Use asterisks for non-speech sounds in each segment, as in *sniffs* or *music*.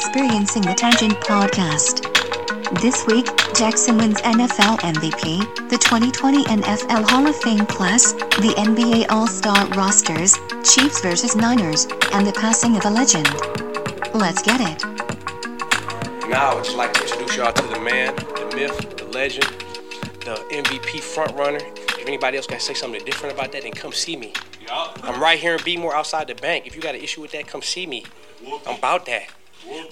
experiencing the Tangent Podcast. This week, Jackson wins NFL MVP, the 2020 NFL Hall of Fame class, the NBA All Star rosters, Chiefs vs. Niners, and the passing of a legend. Let's get it. Now, I would just like to introduce y'all to the man, the myth, the legend, the MVP frontrunner. If anybody else got to say something different about that, then come see me. I'm right here in Beemore outside the bank. If you got an issue with that, come see me. I'm about that.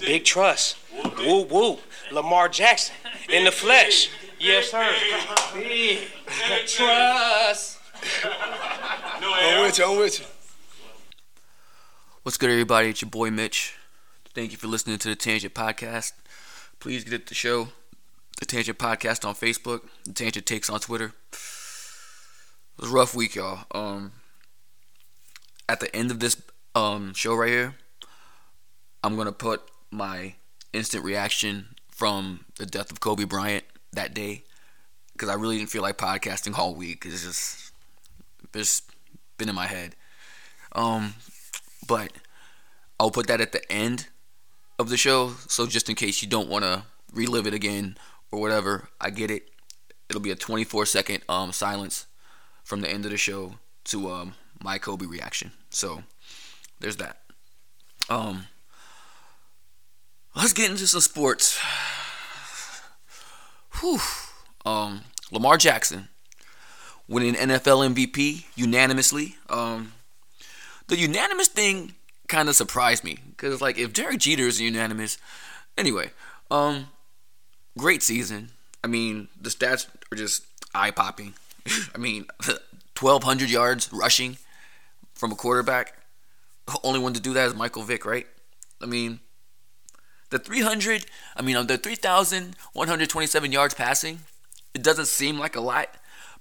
Big trust. Woo woo. Lamar Jackson in the flesh. Yes, sir. Big trust. I'm with you. I'm with you. What's good, everybody? It's your boy Mitch. Thank you for listening to the Tangent Podcast. Please get the show, the Tangent Podcast on Facebook, the Tangent Takes on Twitter. It was a rough week, y'all. Um, at the end of this um show right here, I'm gonna put my instant reaction from the death of Kobe Bryant that day because I really didn't feel like podcasting all week. It's just just been in my head. Um, but I'll put that at the end of the show, so just in case you don't want to relive it again or whatever, I get it. It'll be a 24 second um silence from the end of the show to um my Kobe reaction. So there's that. Um, let's get into some sports. Whew. Um, Lamar Jackson winning NFL MVP unanimously. Um, the unanimous thing kind of surprised me because, like, if Derek Jeter is unanimous, anyway, um, great season. I mean, the stats are just eye popping. *laughs* I mean, *laughs* 1,200 yards rushing from a quarterback. The only one to do that is Michael Vick, right? I mean, the 300, I mean, the 3,127 yards passing, it doesn't seem like a lot,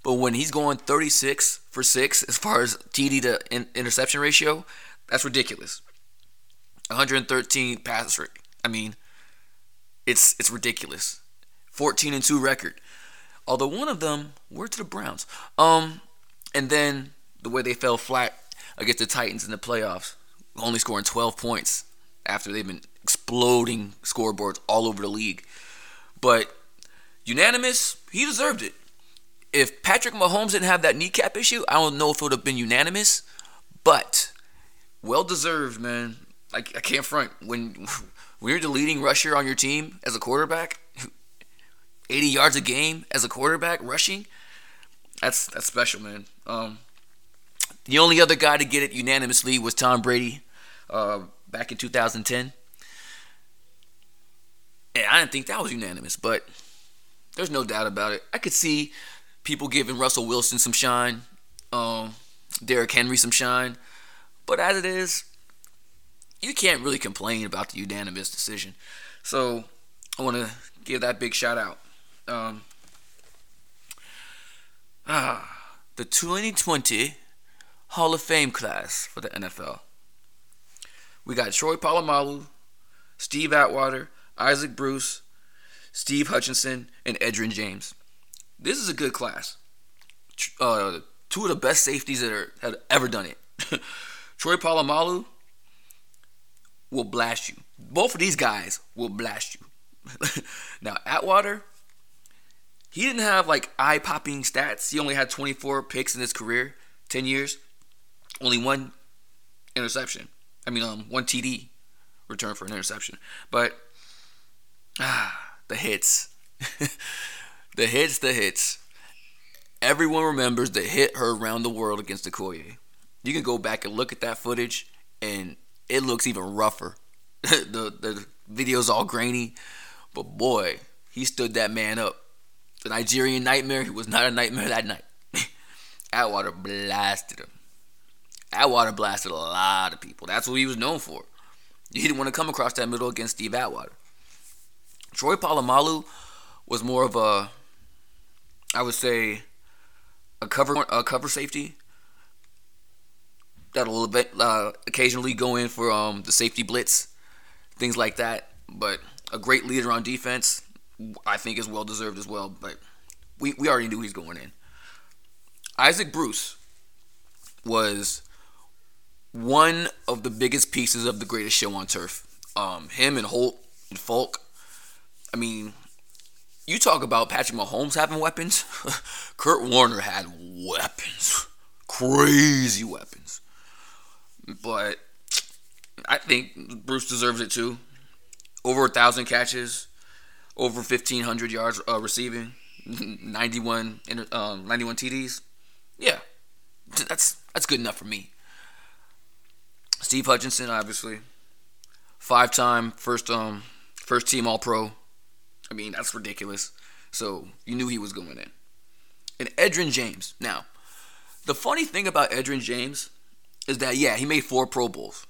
but when he's going 36 for 6 as far as TD to in- interception ratio, that's ridiculous. 113 pass rate. I mean, it's it's ridiculous. 14 and 2 record. Although one of them were to the Browns. Um and then the way they fell flat against the Titans in the playoffs, only scoring 12 points after they've been exploding scoreboards all over the league. But unanimous, he deserved it. If Patrick Mahomes didn't have that kneecap issue, I don't know if it would have been unanimous, but well deserved, man. Like I can't front when *laughs* when you're the leading rusher on your team as a quarterback, *laughs* 80 yards a game as a quarterback rushing. That's that's special, man. Um, the only other guy to get it unanimously was Tom Brady uh, back in 2010. And I didn't think that was unanimous, but there's no doubt about it. I could see people giving Russell Wilson some shine, um, Derrick Henry some shine, but as it is, you can't really complain about the unanimous decision. So I want to give that big shout out. Um, ah, the 2020 Hall of Fame class for the NFL. We got Troy Polamalu, Steve Atwater, Isaac Bruce, Steve Hutchinson, and Edgerrin James. This is a good class. Uh, two of the best safeties that are, have ever done it. *laughs* Troy Polamalu will blast you. Both of these guys will blast you. *laughs* now, Atwater, he didn't have like eye popping stats. He only had 24 picks in his career, 10 years, only one interception. I mean, um, one TD return for an interception. But ah, the hits, *laughs* the hits, the hits. Everyone remembers the hit heard around the world against Okoye. You can go back and look at that footage, and it looks even rougher. *laughs* the the video's all grainy, but boy, he stood that man up. The Nigerian nightmare, he was not a nightmare that night. *laughs* Atwater blasted him. Atwater blasted a lot of people. That's what he was known for. He didn't want to come across that middle against Steve Atwater. Troy Polamalu was more of a, I would say, a cover a cover safety that a little bit uh, occasionally go in for um, the safety blitz, things like that. But a great leader on defense, I think, is well deserved as well. But we, we already knew he's going in. Isaac Bruce was one of the biggest pieces of the greatest show on turf. Um, him and Holt and Faulk. I mean, you talk about Patrick Mahomes having weapons. *laughs* Kurt Warner had weapons, crazy weapons. But I think Bruce deserves it too. Over a thousand catches, over fifteen hundred yards uh, receiving, *laughs* ninety one um, ninety one TDs. Yeah, that's that's good enough for me. Steve Hutchinson, obviously, five time first um first team All Pro. I mean that's ridiculous. So you knew he was going in. And Edgerrin James. Now, the funny thing about Edgerrin James is that yeah he made four Pro Bowls,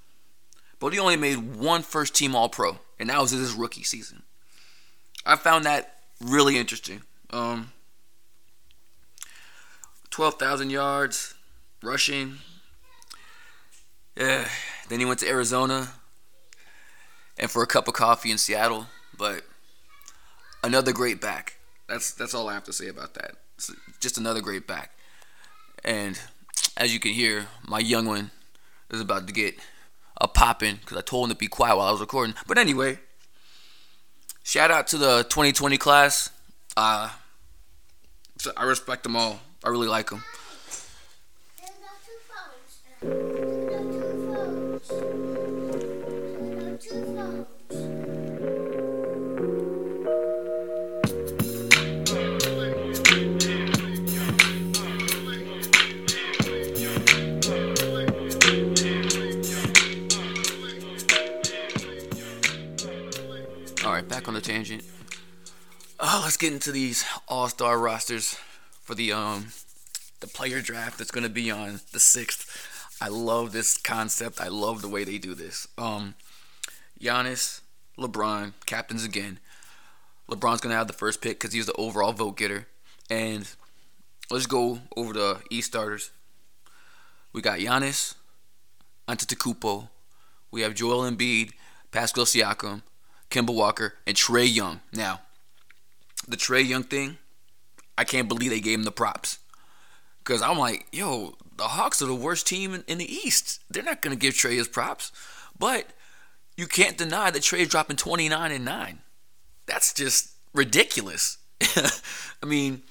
but he only made one first team All Pro, and that was in his rookie season. I found that really interesting. Um, 12,000 yards rushing. Yeah. Then he went to Arizona and for a cup of coffee in Seattle. But another great back. That's that's all I have to say about that. It's just another great back. And as you can hear, my young one is about to get a popping because I told him to be quiet while I was recording. But anyway, shout out to the 2020 class. Uh, I respect them all. I really like them. All the tangent. Oh, let's get into these all-star rosters for the um the player draft that's going to be on the 6th. I love this concept. I love the way they do this. Um Giannis, LeBron, captains again. LeBron's going to have the first pick cuz he's the overall vote getter. And let's go over the East starters. We got Giannis, Antetokounmpo. We have Joel Embiid, Pascal Siakam, Kemba Walker, and Trae Young. Now, the Trae Young thing, I can't believe they gave him the props. Because I'm like, yo, the Hawks are the worst team in, in the East. They're not going to give Trae his props. But you can't deny that Trae's dropping 29 and 9. That's just ridiculous. *laughs* I mean,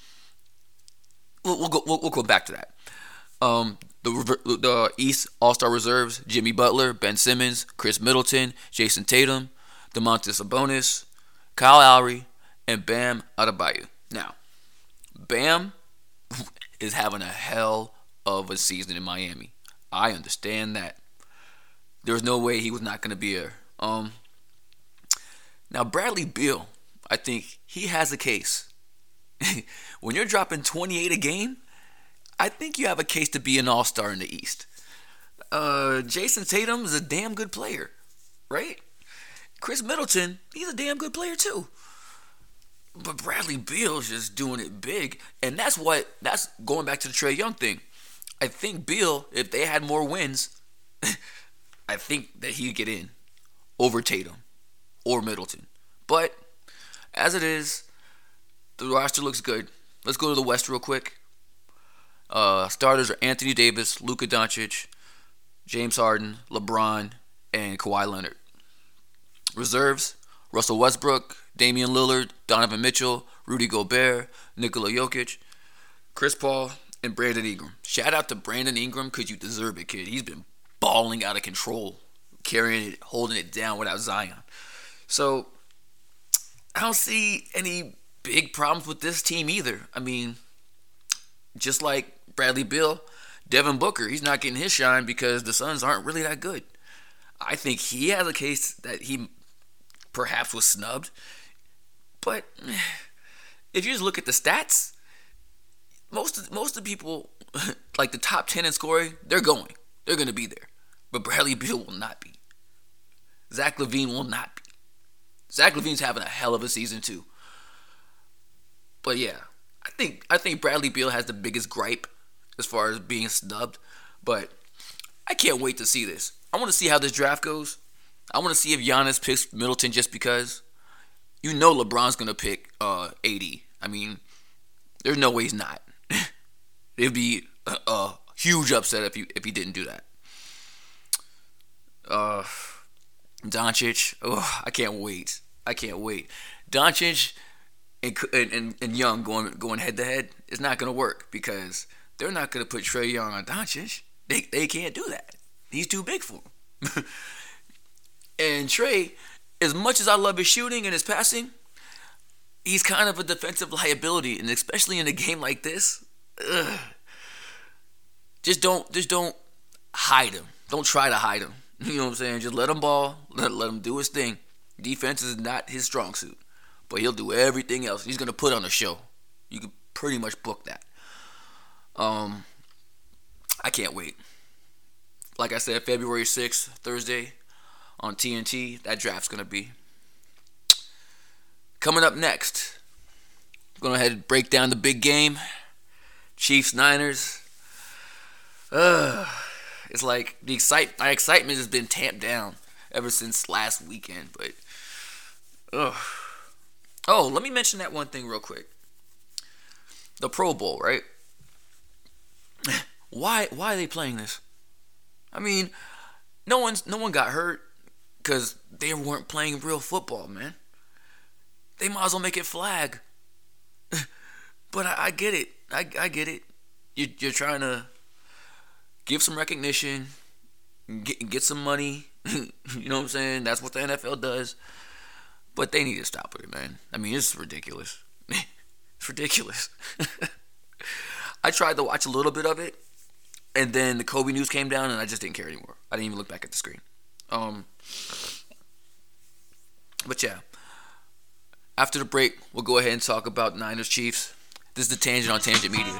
we'll, we'll, go, we'll, we'll go back to that. Um, the, the East All Star reserves: Jimmy Butler, Ben Simmons, Khris Middleton, Jayson Tatum, Domantas Sabonis, Kyle Lowry, and Bam Adebayo. Now, Bam *laughs* is having a hell of a season in Miami. I understand that. There's no way he was not going to be there. Um, now, Bradley Beal, I think he has a case. *laughs* when you're dropping 28 a game, I think you have a case to be an all star in the East. Uh, Jayson Tatum is a damn good player, right? Khris Middleton, he's a damn good player too. But Bradley Beal's just doing it big, and that's what that's going back to the Trae Young thing. I think Beal, if they had more wins, *laughs* I think that he'd get in over Tatum or Middleton. But as it is, the roster looks good. Let's go to the West real quick. Uh, starters are Anthony Davis, Luka Doncic, James Harden, LeBron, and Kawhi Leonard. Reserves: Russell Westbrook, Damian Lillard, Donovan Mitchell, Rudy Gobert, Nikola Jokic, Chris Paul, and Brandon Ingram. Shout out to Brandon Ingram because you deserve it, kid. He's been balling out of control, carrying it, holding it down without Zion. So I don't see any big problems with this team either. I mean, just like Bradley Beal, Devin Booker, he's not getting his shine because the Suns aren't really that good. I think he has a case that he perhaps was snubbed. But *sighs* if you just look at the stats, most of, most of the people, *laughs* like the top 10 in scoring, they're going. They're going to be there. But Bradley Beal will not be. Zach LaVine will not be. Zach LaVine's having a hell of a season too. But yeah, I think I think Bradley Beal has the biggest gripe as far as being snubbed. But I can't wait to see this. I want to see how this draft goes. I want to see if Giannis picks Middleton just because. You know LeBron's gonna pick uh, AD. I mean, there's no way he's not. *laughs* It'd be a, a, huge upset if he if he didn't do that. Uh, Doncic, oh, I can't wait. I can't wait. Doncic and, and, and Young going going head to head is not to work because they're not to put Trae Young on Doncic. They, they can't do that. He's too big for him. *laughs* and Trae, as much as I love his shooting and his passing, he's kind of a defensive liability, and especially in a game like this, ugh, just don't just don't hide him. Don't try to hide him. *laughs* You know what I'm saying? Just let him ball. *laughs* Let let him do his thing. Defense is not his strong suit, but he'll do everything else. He's gonna put on a show. You can pretty much book that. Um, I can't wait. Like I said, February 6th, Thursday, on TNT. That draft's gonna be. Coming up next, going ahead and break down the big game. Chiefs Niners. Uh, it's like the excite my excitement has been tamped down ever since last weekend, but ugh. Oh, let me mention that one thing real quick. The Pro Bowl, right? *laughs* why why are they playing this? I mean, no one's no one got hurt because they weren't playing real football, man they might as well make it flag. *laughs* but I, I, get it. I, I get it. You, you're trying to give some recognition, get, get some money. *laughs* you know what I'm saying? That's what the NFL does. But they need to stop it, man. I mean, it's ridiculous. *laughs* it's ridiculous. I tried to watch a little bit of it, and then the Kobe news came down, and I just didn't care anymore. I didn't even look back at the screen. Um, but yeah, after the break, we'll go ahead and talk about Niners Chiefs. This is the Tangent on Tangent Media.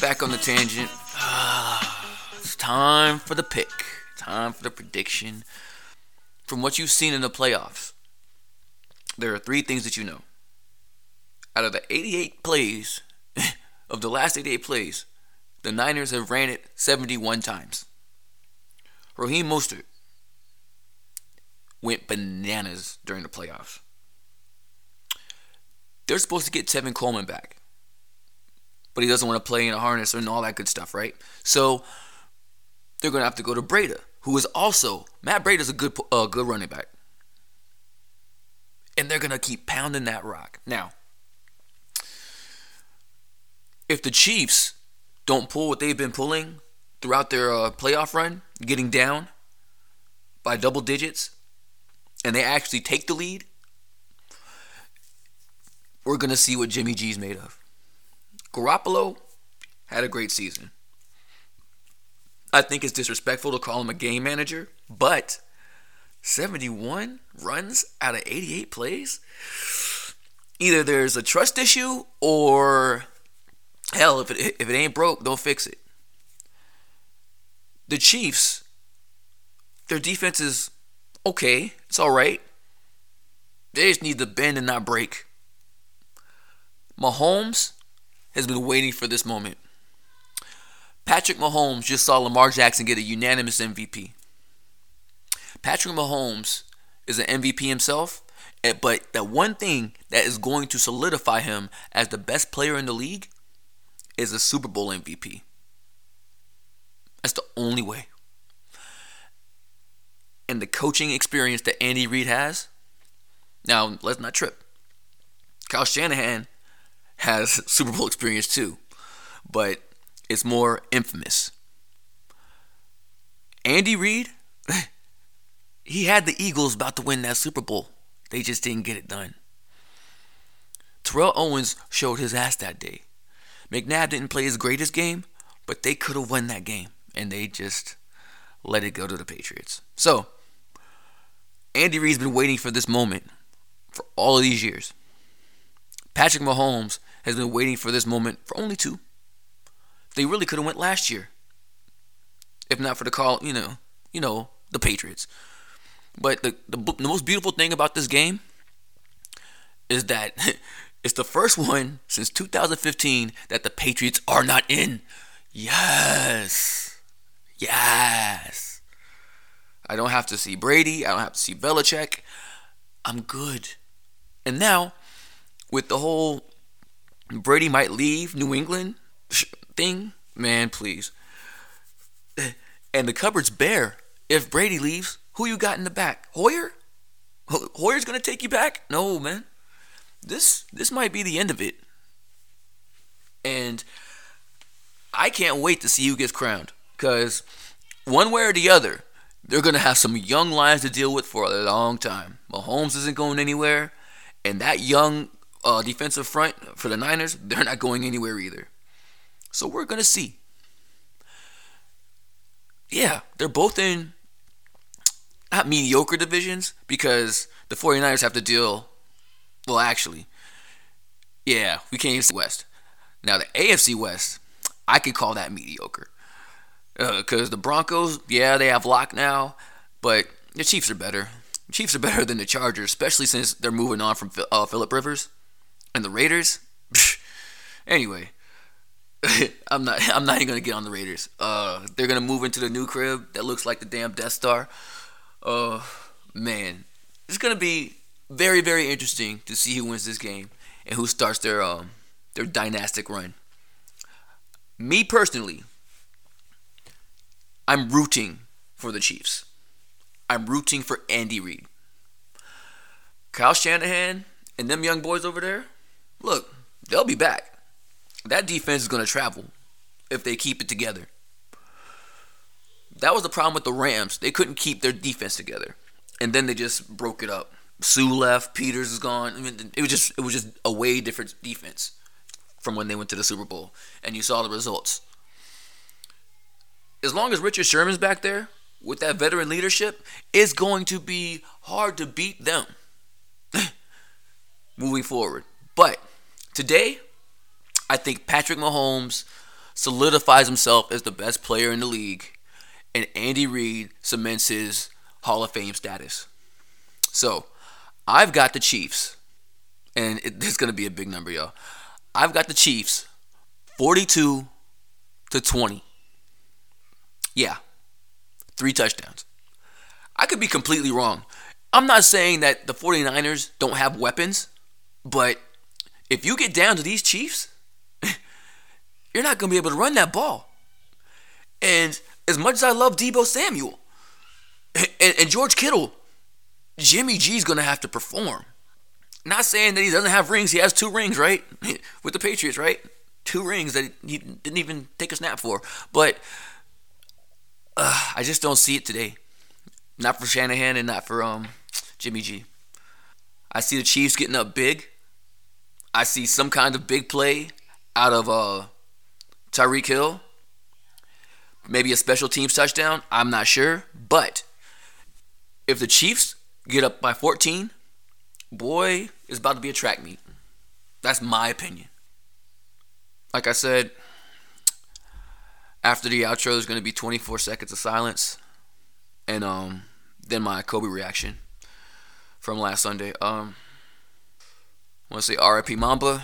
Back on the tangent. *sighs* it's time for the pick. Time for the prediction. From what you've seen in the playoffs, there are three things that you know. Out of the 88 plays, *laughs* of the last 88 plays, the Niners have ran it 71 times. Raheem Mostert went bananas during the playoffs. They're supposed to get Tevin Coleman back, but he doesn't want to play in a harness and all that good stuff, right? So they're going to have to go to Breida, who is also Matt Breida's a good uh, good running back and they're to keep pounding that rock. Now, if the Chiefs don't pull what they've been pulling throughout their uh, playoff run, getting down by double digits, and they actually take the lead, we're to see what Jimmy G's made of. Garoppolo had a great season. I think it's disrespectful to call him a game manager, but 71 runs out of 88 plays? Either there's a trust issue or hell, if it, if it ain't broke, don't fix it. The Chiefs, their defense is okay. It's all right. They just need to bend and not break. Mahomes has been waiting for this moment. Patrick Mahomes just saw Lamar Jackson get a unanimous MVP. Patrick Mahomes is an MVP himself, eh, but the one thing that is going to solidify him as the best player in the league is a Super Bowl MVP. That's the only way. And the coaching experience that Andy Reid has. Now, let's not trip. Kyle Shanahan has *laughs* Super Bowl experience too, but it's more infamous. Andy Reid *laughs* he had the Eagles about to win that Super Bowl. They just didn't get it done. Terrell Owens showed his ass that day. McNabb didn't play his greatest game, but they could have won that game, and they just let it go to the Patriots. So, Andy Reid's been waiting for this moment for all of these years. Patrick Mahomes has been waiting for this moment for only two. They really could have went last year, if not for the call, you know, you know, the Patriots. But the, the, the most beautiful thing about this game is that *laughs* it's the first one since 2015 that the Patriots are not in. Yes. Yes. I don't have to see Brady. I don't have to see Belichick. I'm good. And now, with the whole Brady might leave New England thing, man, please. And the cupboard's bare. If Brady leaves, who you got in the back? Hoyer? Hoyer's gonna take you back? No, man. This this might be the end of it. And I can't wait to see who gets crowned. Cause one way or the other, they're gonna have some young lions to deal with for a long time. Mahomes isn't going anywhere, and that young uh, defensive front for the Niners, they're not going anywhere either. So we're gonna see. Yeah, they're both in not mediocre divisions because the 49ers have to deal well actually yeah we can't even say west. Now the afc west i could call that mediocre because uh, the broncos yeah they have lock now but the chiefs are better. The chiefs are better than the chargers especially since they're moving on from uh, philip rivers. And the raiders? Anyway *laughs* i'm not i'm not even gonna get on the raiders uh, they're gonna move into the new crib that looks like the damn death star Oh, man. It's to be very, very interesting to see who wins this game and who starts their um their dynastic run. Me personally, I'm rooting for the Chiefs. I'm rooting for Andy Reid. Kyle Shanahan and them young boys over there, look, they'll be back. That defense is going to travel if they keep it together. That was the problem with the Rams. They couldn't keep their defense together, and then they just broke it up. Suh left. Peters is gone. I mean, it was just it was just a way different defense from when they went to the Super Bowl, and you saw the results. As long as Richard Sherman's back there with that veteran leadership, it's going to be hard to beat them *laughs* moving forward. But today, I think Patrick Mahomes solidifies himself as the best player in the league and Andy Reid cements his Hall of Fame status. So, I've got the Chiefs, and it, *laughs* is going to be a big number, y'all. I've got the Chiefs 42 to 20. Yeah, three touchdowns. I could be completely wrong. I'm not saying that the 49ers don't have weapons, but if you get down to these Chiefs, you're not going to be able to run that ball. And as much as I love Deebo Samuel and, and George Kittle, Jimmy G's gonna have to perform. Not saying that he doesn't have rings. He has two rings, right? *laughs* With the Patriots, right? Two rings that he didn't even take a snap for. But uh, I just don't see it today. Not for Shanahan and not for um, Jimmy G. I see the Chiefs getting up big. I see some kind of big play out of uh, Tyreek Hill maybe a special teams touchdown. I'm not sure. But if the Chiefs get up by 14, boy, it's about to be a track meet. That's my opinion. Like I said, after the outro, there's going to be 24 seconds of silence. And um, then my Kobe reaction from last Sunday. Um, I want to say RIP Mamba.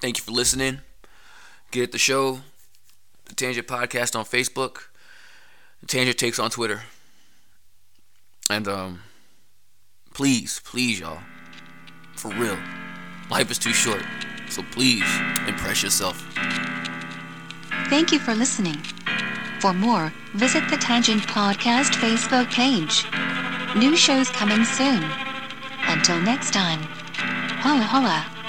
Thank you for listening. Get the show the Tangent Podcast on Facebook, Tangent Takes on Twitter. And um please, please y'all, for real. Life is too short. So please impress yourself. Thank you for listening. For more, visit the Tangent Podcast Facebook page. New shows coming soon. Until next time, holla holla.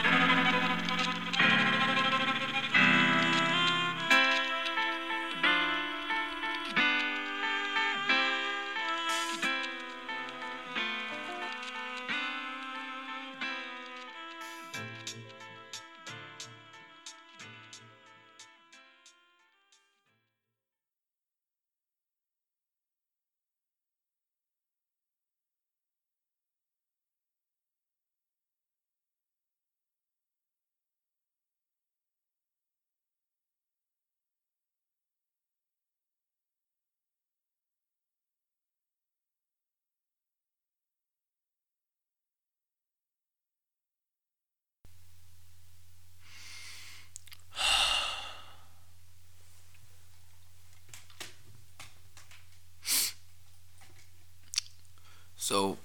So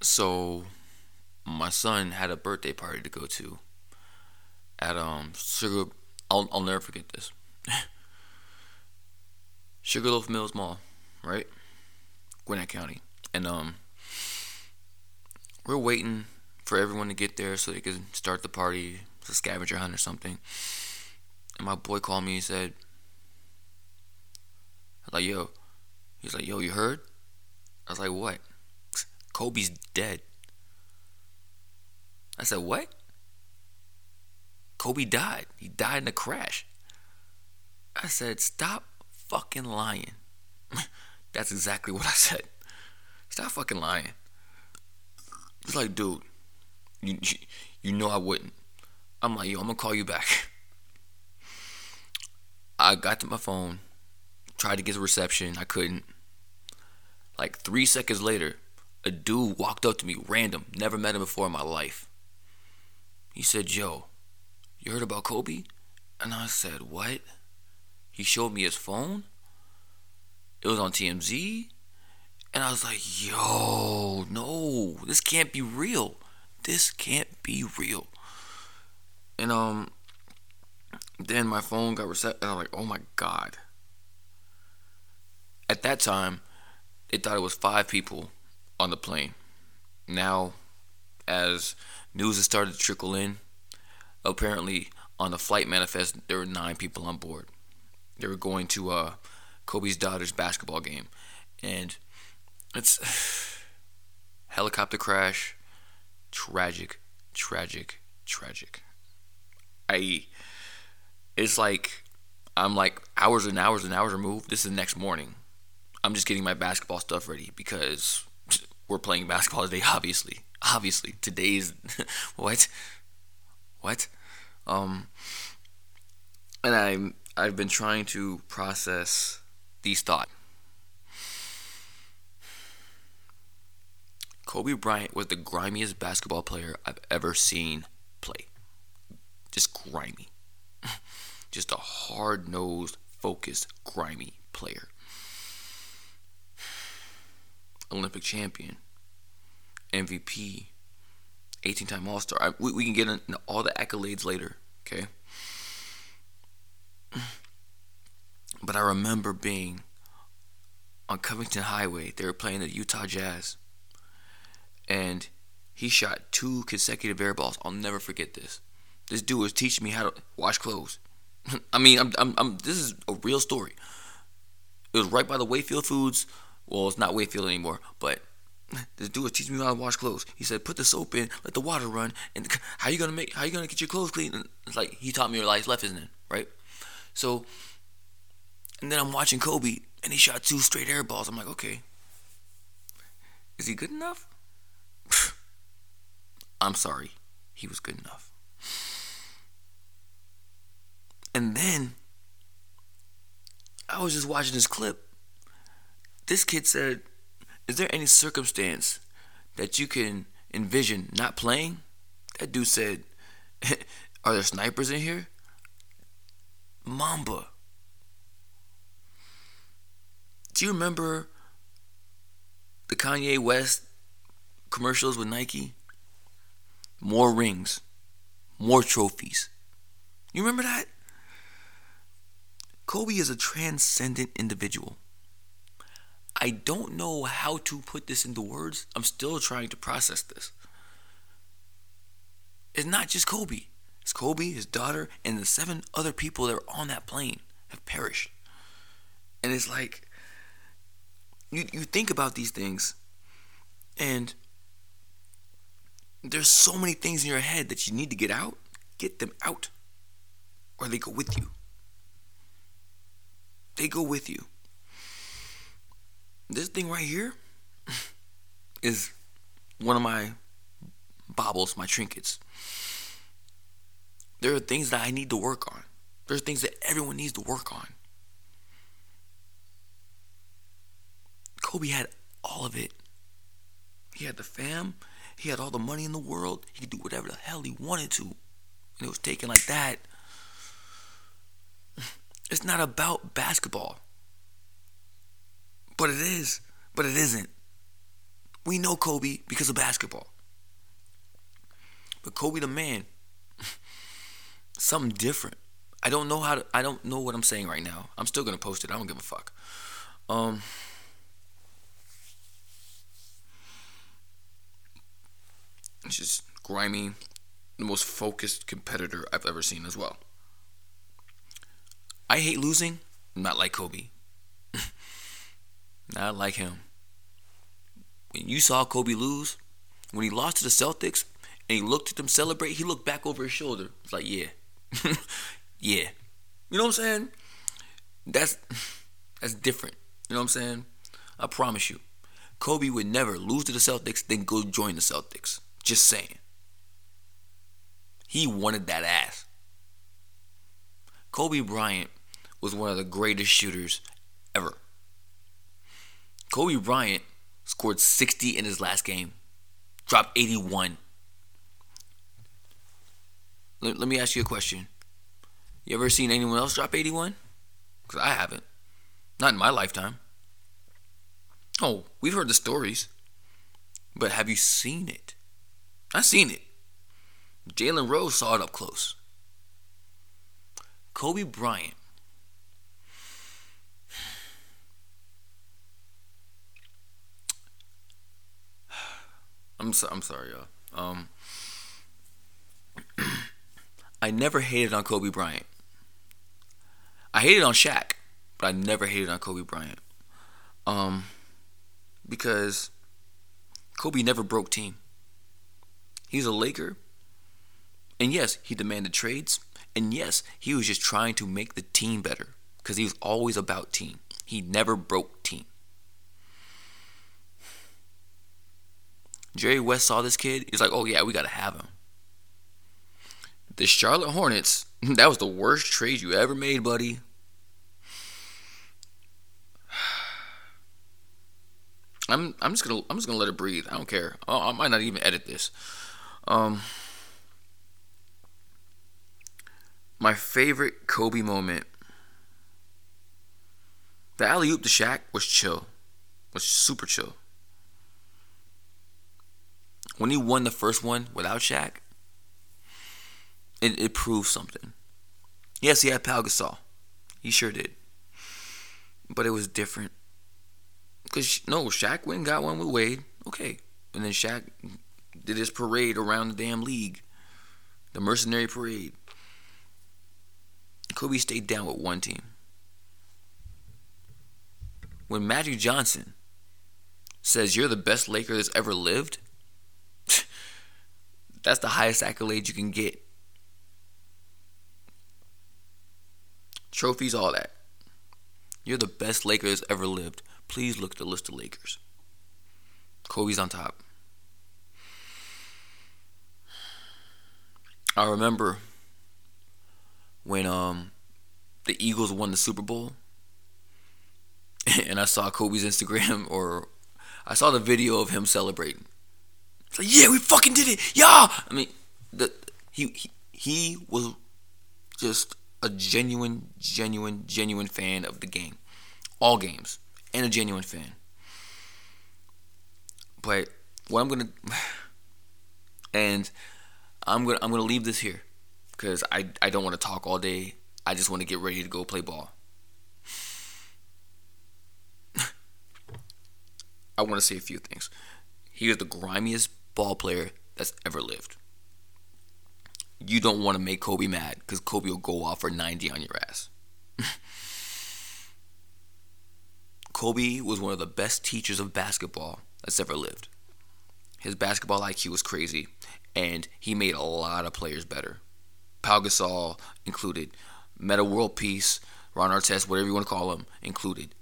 so my son had a birthday party to go to at um Sugar I'll I'll never forget this. *laughs* Sugarloaf Mills Mall, right? Gwinnett County. And um we're waiting for everyone to get there so they can start the party, it's a scavenger hunt or something. And my boy called me and said Was like, yo. He's like, yo, you heard? I was like, what? *sniffs* Kobe's dead. I said, what? Kobe died. He died in a crash. I said, stop fucking lying. *laughs* That's exactly what I said. Stop fucking lying. It's like, dude, you, you know I wouldn't. I'm like, yo, I'm gonna call you back. *laughs* I got to my phone, tried to get a reception, I couldn't. Like three seconds later, a dude walked up to me, random, never met him before in my life. He said, Joe, you heard about Kobe? And I said, What? He showed me his phone. It was on TMZ. And I was like, Yo, no, this can't be real. This can't be real. And um then my phone got reset and I'm like, oh my god. At that time, they thought it was five people on the plane. Now, as news has started to trickle in, apparently on the flight manifest there were nine people on board. They were going to uh, Kobe's daughter's basketball game, and it's *sighs* helicopter crash, tragic, tragic, tragic. I, it's like I'm like hours and hours and hours removed. This is the next morning. I'm just getting my basketball stuff ready because *laughs* we're playing basketball today. Obviously, obviously today's *laughs* what, what, um, and I'm I've been trying to process these thoughts. Kobe Bryant was the grimiest basketball player I've ever seen play. Just grimy. *laughs* Just a hard nosed, focused, grimy player. Olympic champion, MVP, 18 time All Star. We, we can get into all the accolades later, okay? But I remember being on Covington Highway. They were playing the Utah Jazz. And he shot two consecutive air balls. I'll never forget this. This dude was teaching me how to wash clothes. *laughs* I mean, I'm, I'm, I'm, this is a real story. It was right by the Wayfield Foods well, it's not Wayfield anymore, but *laughs* this dude was teaching me how to wash clothes. He said, "Put the soap in, let the water run, and how you gonna make? How you gonna get your clothes clean?" And it's like he taught me life lesson, isn't it? right? So, and then I'm watching Kobe, and he shot two straight air balls. I'm like, okay, is he good enough? *laughs* I'm sorry, he was good enough. And then I was just watching this clip this kid said, Is there any circumstance that you can envision not playing? That dude said, *laughs* Are there snipers in here? Mamba. Do you remember the Kanye West commercials with Nike? More rings, more trophies. You remember that? Kobe is a transcendent individual. I don't know how to put this into words. I'm still trying to process this. It's not just Kobe. It's Kobe, his daughter, and the seven other people that are on that plane have perished. And it's like you you think about these things and there's so many things in your head that you need to get out. Get them out. Or they go with you. They go with you this thing right here is one of my baubles, my trinkets. There are things that I need to work on. There's things that everyone needs to work on. Kobe had all of it. He had the fam. He had all the money in the world. He could do whatever the hell he wanted to. And it was taken like that. It's not about basketball. But it is. But it isn't. We know Kobe because of basketball. But Kobe the man, *laughs* something different. I don't know how to I don't know what I'm saying right now. I'm still gonna post it. I don't give a fuck. Um It's just grimy, the most focused competitor I've ever seen as well. I hate losing, not like Kobe. Not like him. When you saw Kobe lose, when he lost to the Celtics and he looked at them celebrate, he looked back over his shoulder. It's like, yeah. *laughs* yeah. You know what I'm saying? That's that's different. You know what I'm saying? I promise you. Kobe would never lose to the Celtics, then go join the Celtics. Just saying. He wanted that ass. Kobe Bryant was one of the greatest shooters ever. Kobe Bryant scored 60 in his last game, dropped 81. Let, let me ask you a question. You ever seen anyone else drop 81? Because I haven't. Not in my lifetime. Oh, we've heard the stories. But have you seen it? I've seen it. Jalen Rose saw it up close. Kobe Bryant. I'm so, I'm sorry, y'all. Um, *clears throat* I never hated on Kobe Bryant. I hated on Shaq, but I never hated on Kobe Bryant. Um, because Kobe never broke team. He's a Laker. And yes, he demanded trades. And yes, he was just trying to make the team better because he was always about team. He never broke team. Jerry West saw this kid. He's like, oh, yeah, we got to have him. The Charlotte Hornets, *laughs* that was the worst trade you ever made, buddy. *sighs* I'm I'm just gonna I'm just gonna let it breathe. I don't care. I, I might not even edit this. Um, my favorite Kobe moment. The alley oop to Shaq was chill, was super chill. When he won the first one without Shaq, it, it proved something. Yes, he had Pau Gasol. He sure did. But it was different. Because, no, Shaq went and got one with Wade. Okay. And then Shaq did his parade around the damn league. The mercenary parade. Kobe stayed down with one team. When Magic Johnson says you're the best Laker that's ever lived, that's the highest accolade you can get. Trophies, all that. You're the best Laker that's ever lived. Please look at the list of Lakers. Kobe's on top. I remember when um the Eagles won the Super Bowl *laughs* and I saw Kobe's Instagram or I saw the video of him celebrating. It's like, yeah, we fucking did it. Yeah. I mean, the he he, he was just a genuine, genuine, genuine fan of the game. All games. And a genuine fan. But what I'm gonna *sighs* and I'm gonna I'm gonna leave this here because I I don't want to talk all day. I just want to get ready to go play ball. *laughs* I want to say a few things. He was the grimiest ball player that's ever lived. You don't want to make Kobe mad because Kobe will go off for 90 on your ass. *laughs* Kobe was one of the best teachers of basketball that's ever lived. His basketball IQ was crazy and he made a lot of players better. Pau Gasol included, Metta World Peace, Ron Artest, whatever you want to call him, included.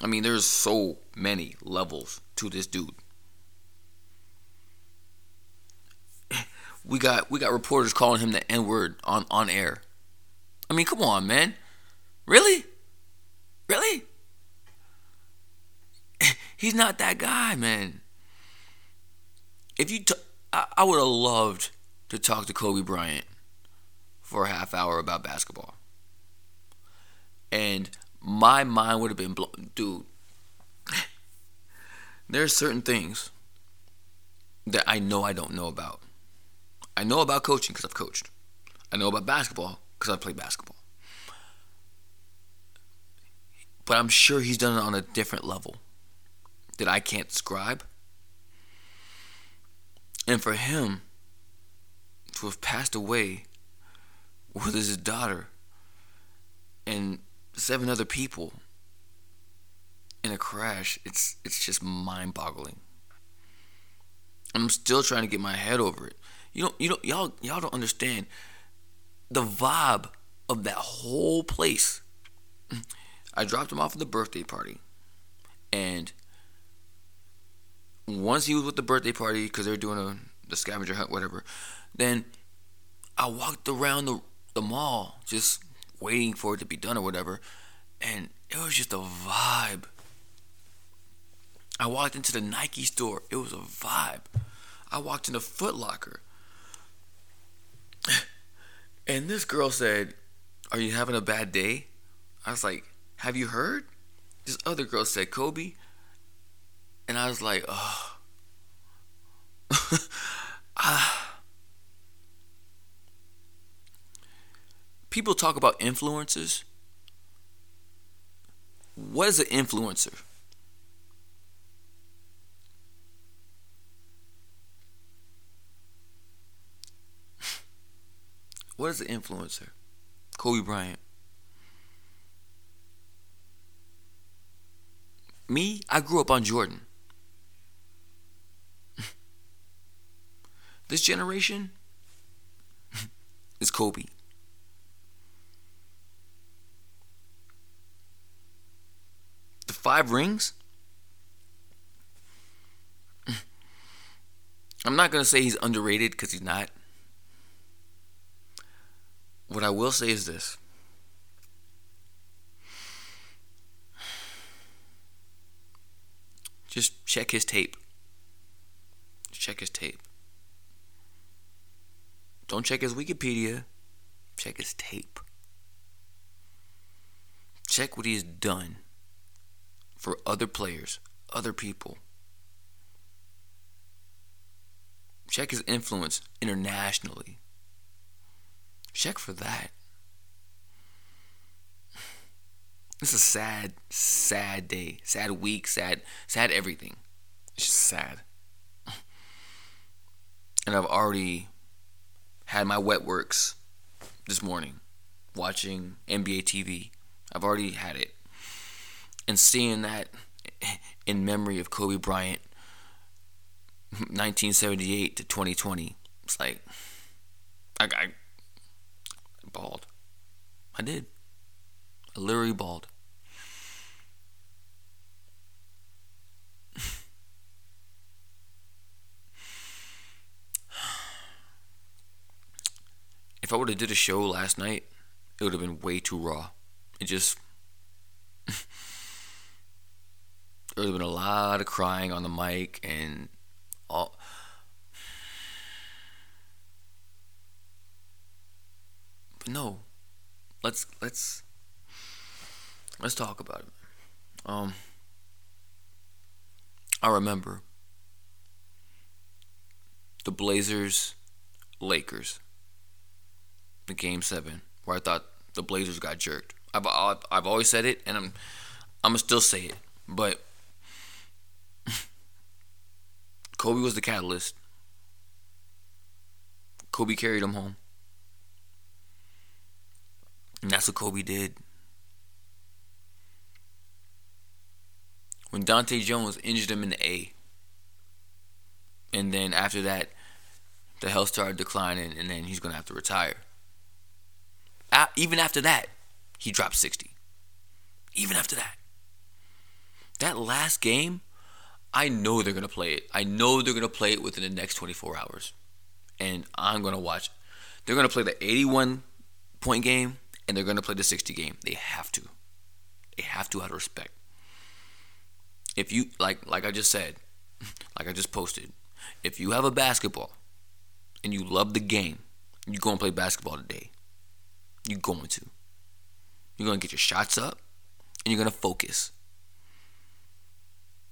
I mean, there's so many levels to this dude. We got we got reporters calling him the N word on on air. I mean, come on, man. Really? Really? *laughs* He's not that guy, man. If you, t- I, I would have loved to talk to Kobe Bryant for a half hour about basketball. and my mind would have been blown. Dude, *laughs* there's certain things that I know I don't know about. I know about coaching because I've coached. I know about basketball because I've played basketball. But I'm sure he's done it on a different level that I can't describe. And for him to have passed away with his daughter and seven other people in a crash, it's it's just mind-boggling. I'm still trying to get my head over it. You don't you don't y'all y'all don't understand the vibe of that whole place. I dropped him off at the birthday party. And once he was with the birthday party because they're doing a the scavenger hunt whatever, then I walked around the the mall just waiting for it to be done or whatever, and it was just a vibe. I walked into the Nike store. It was a vibe. I walked into Foot Locker. And this girl said, Are you having a bad day? I was like, Have you heard? This other girl said, Kobe. And I was like, Oh. *laughs* ah. People talk about influencers. What is an influencer? What is an influencer? Kobe Bryant. Me, I grew up on Jordan. *laughs* this generation *laughs* is Kobe. The five rings? *laughs* I'm not going to say he's underrated because he's not. What I will say is this. Just check his tape. Check his tape. Don't check his Wikipedia. Check his tape. Check what he's done for other players, other people. Check his influence internationally. Check for that. It's a sad, sad day, sad week, sad, sad everything. It's just sad. And I've already had my wet works this morning watching NBA TV. I've already had it. And seeing that in memory of Kobe Bryant 1978 to 2020. It's like I, I bawled. I did. I literally bawled. if I would have did a show last night, it would have been way too raw. It just *laughs* there would have been a lot of crying on the mic and all no. Let's let's let's talk about it. Um I remember the Blazers Lakers the game 7 where I thought the Blazers got jerked. I've I've, I've always said it and I'm I'm gonna still say it. But *laughs* Kobe was the catalyst. Kobe carried them home. And that's what Kobe did. When Dante Jones injured him in the A. And then after that, the health started declining, and then he's going to have to retire. even after that, he dropped 60. Even after that. That last game, I know they're going to play it. I know they're going to play it within the next 24 hours. And I'm going to watch. They're going to play the 81 point game and they're going to play the 60 game. They have to. They have to out of respect. If you like like I just said, *laughs* like I just posted, if you have a basketball and you love the game, you go and play basketball today. You're going to. You're going to get your shots up and you're going to focus.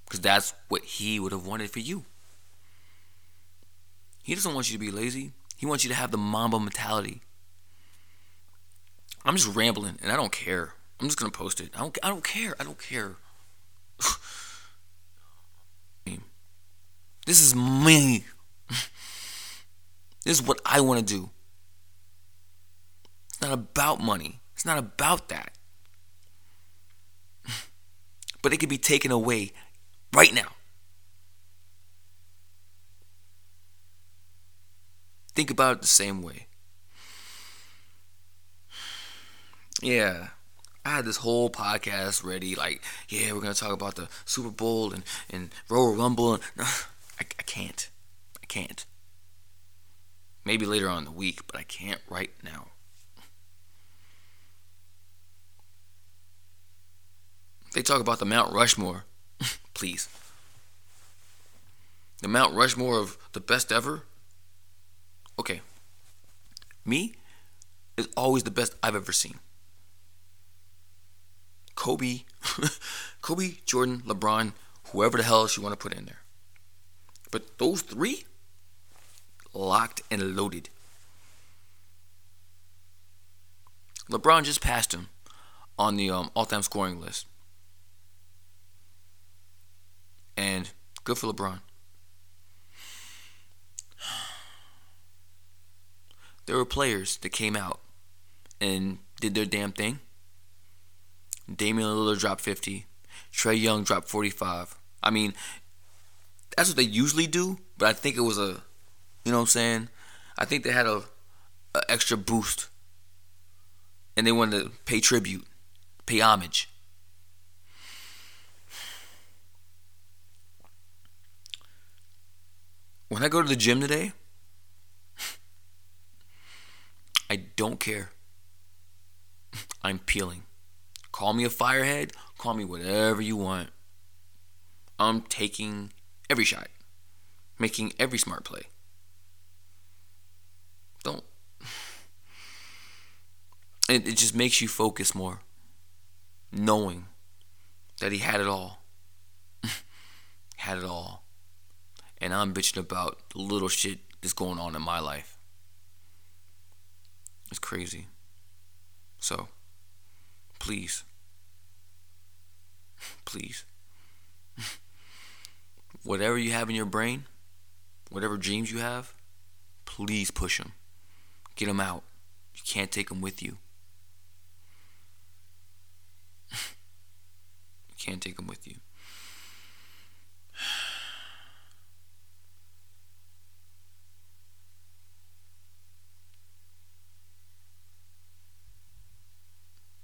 Because that's what he would have wanted for you. He doesn't want you to be lazy. He wants you to have the Mamba mentality. I'm just rambling and I don't care. I'm just gonna post it. I don't. I don't care. I don't care. *sighs* this is me. *laughs* this is what I want to do. It's not about money. It's not about that. *sighs* but it could be taken away right now. Think about it the same way. Yeah. I had this whole podcast ready, like, yeah, we're gonna talk about the Super Bowl and, and Royal Rumble and *sighs* I, I can't. I can't. Maybe later on in the week, but I can't right now. They talk about the Mount Rushmore. *laughs* Please. The Mount Rushmore of the best ever? Okay. Me is always the best I've ever seen. Kobe, *laughs* Kobe, Jordan, LeBron, whoever the hell else you want to put in there. But those three, locked and loaded. LeBron just passed him on the um, all-time scoring list. And good for LeBron. *sighs* There were players that came out and did their damn thing. Damian Lillard dropped 50. Trae Young dropped 45. I mean, that's what they usually do, but I think it was a, you know what I'm saying? I think they had a, a extra boost. And they wanted to pay tribute, pay homage. When I go to the gym today, *laughs* I don't care. *laughs* I'm peeling. Call me a firehead, call me whatever you want. I'm taking every shot, making every smart play. Don't. *sighs* It, it just makes you focus more, knowing that he had it all. *laughs* had it all. And I'm bitching about the little shit that's going on in my life. It's crazy. So, please, please, whatever you have in your brain, whatever dreams you have, please push them. Get them out. You can't take them with you. *laughs* you can't take them with you.